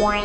Wine,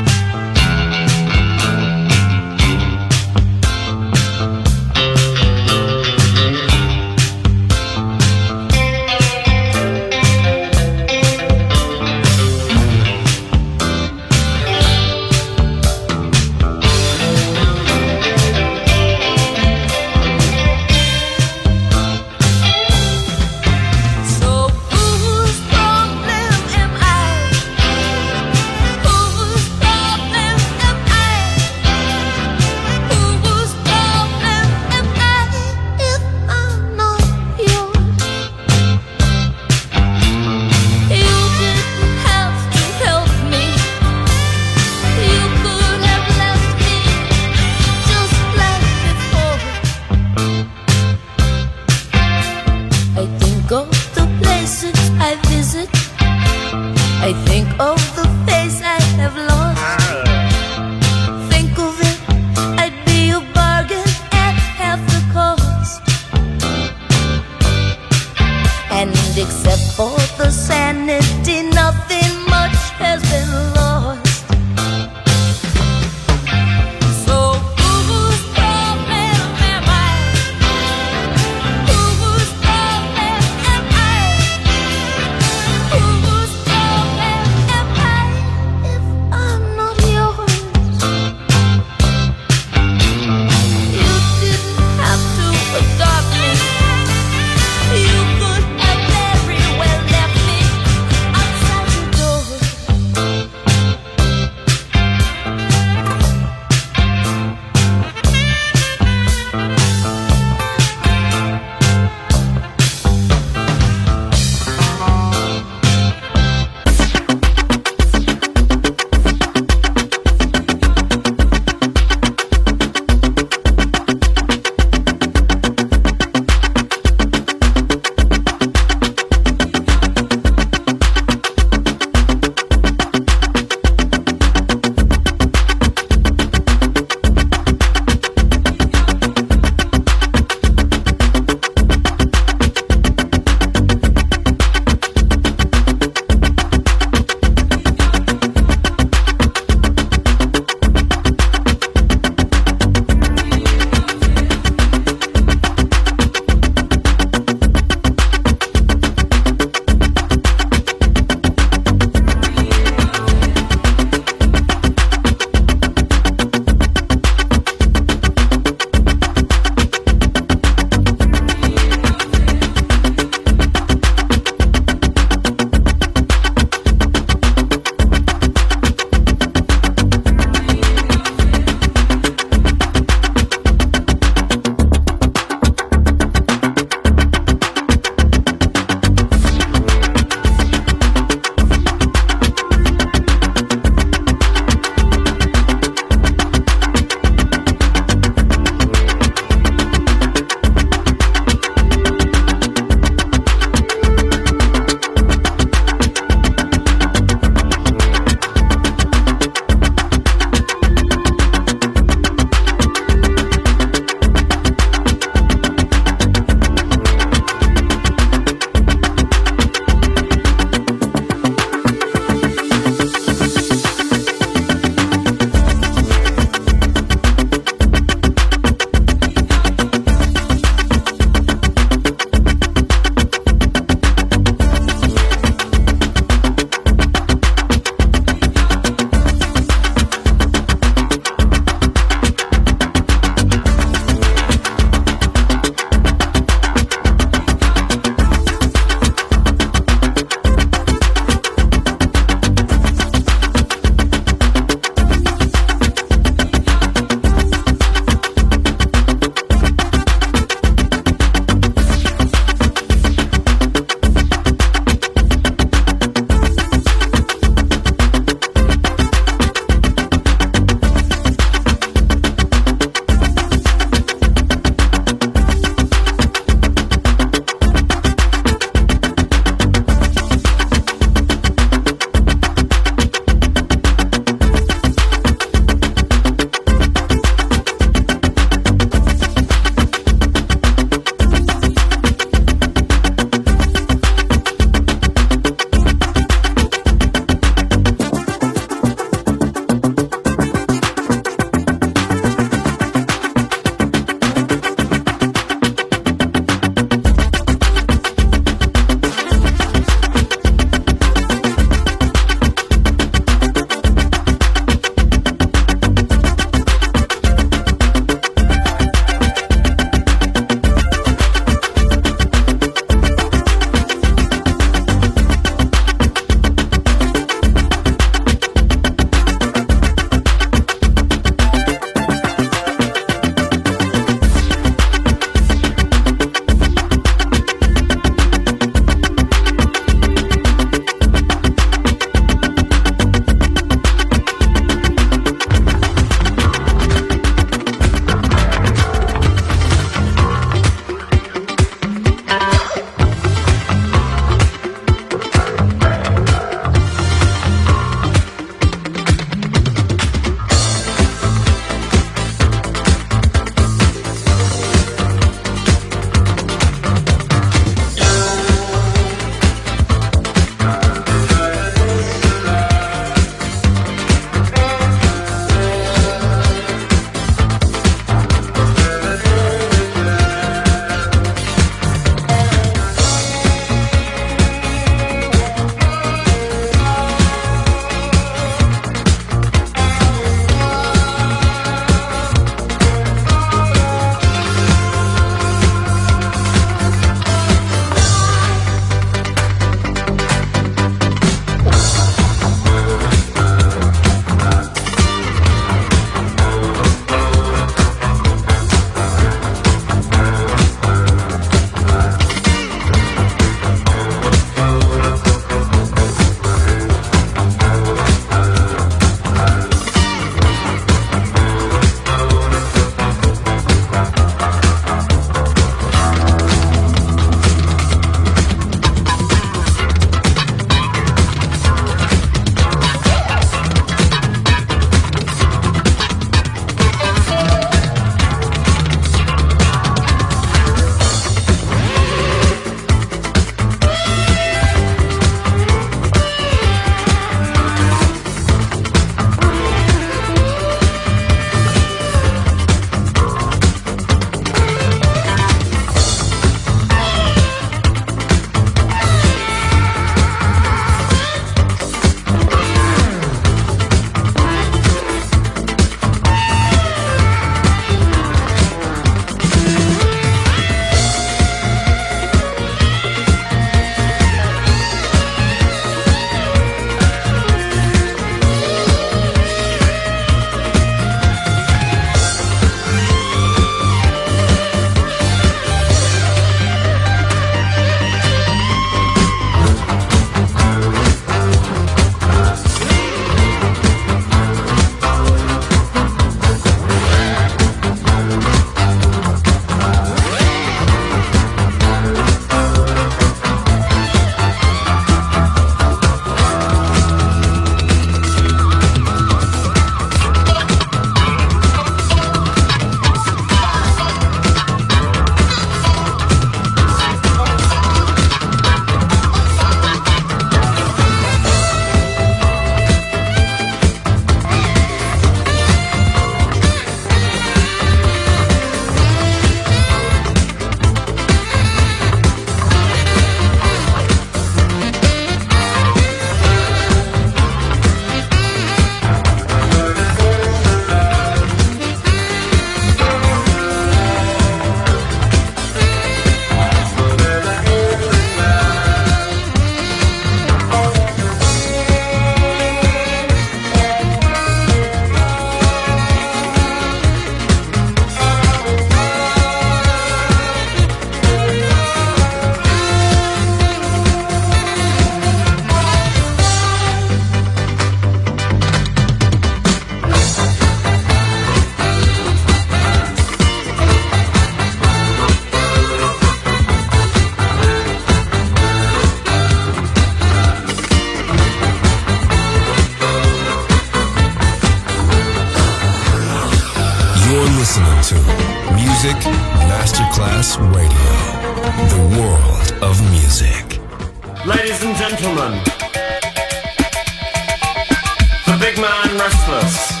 restless.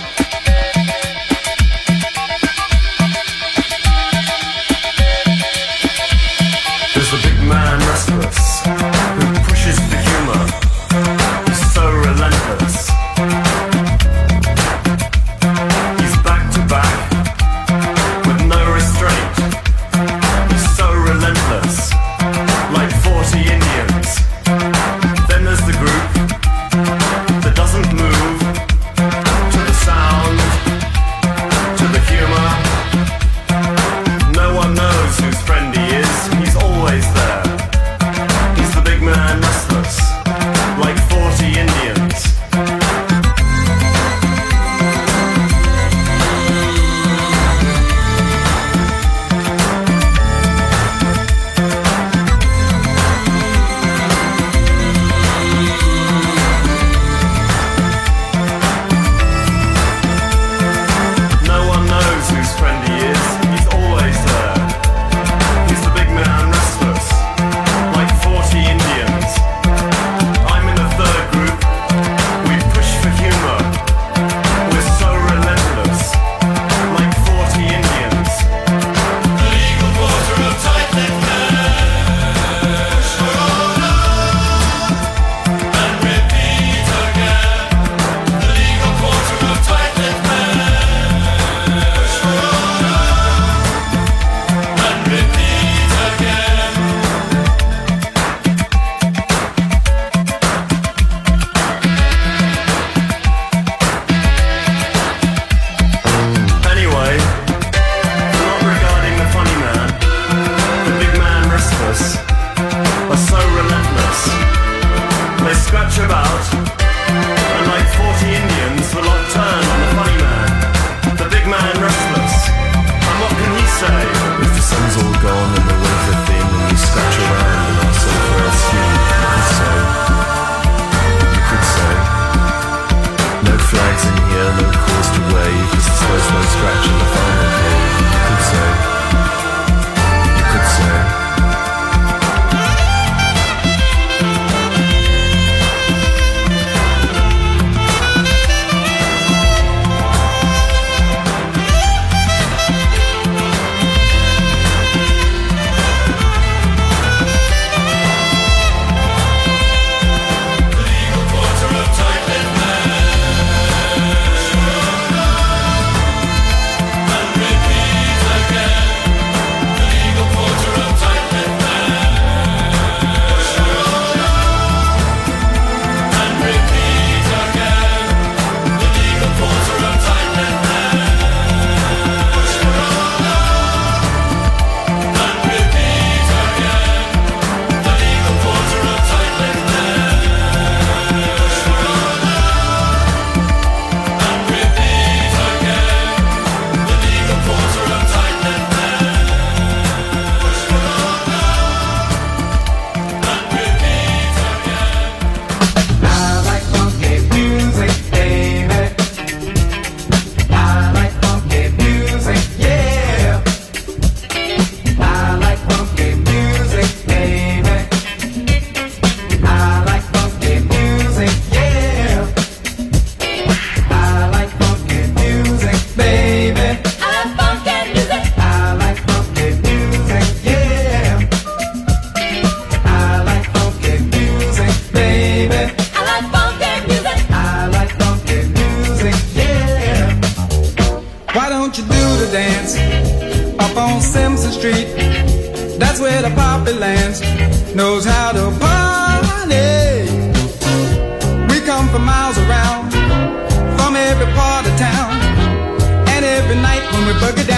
street. That's where the poppy lands knows how to party. We come from miles around, from every part of town, and every night when we bug it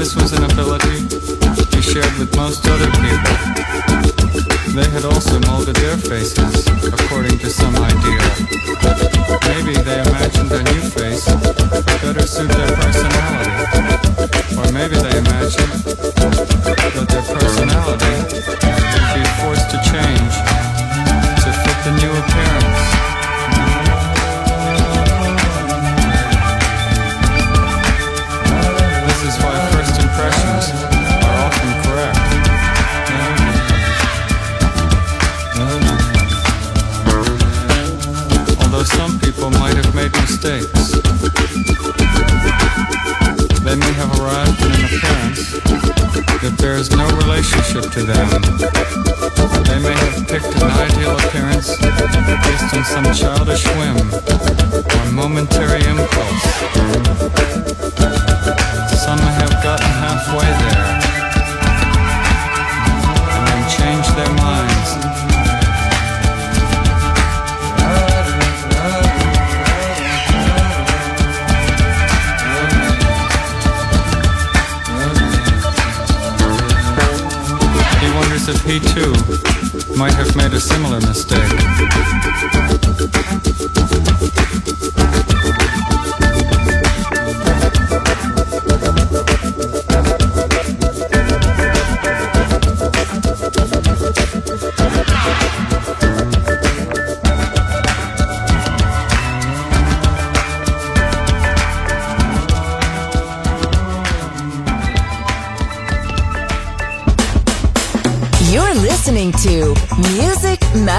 This was an ability she shared with most other people. They had also molded their faces according to some ideal. Maybe they imagined a new face that better suited their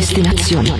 destinazione.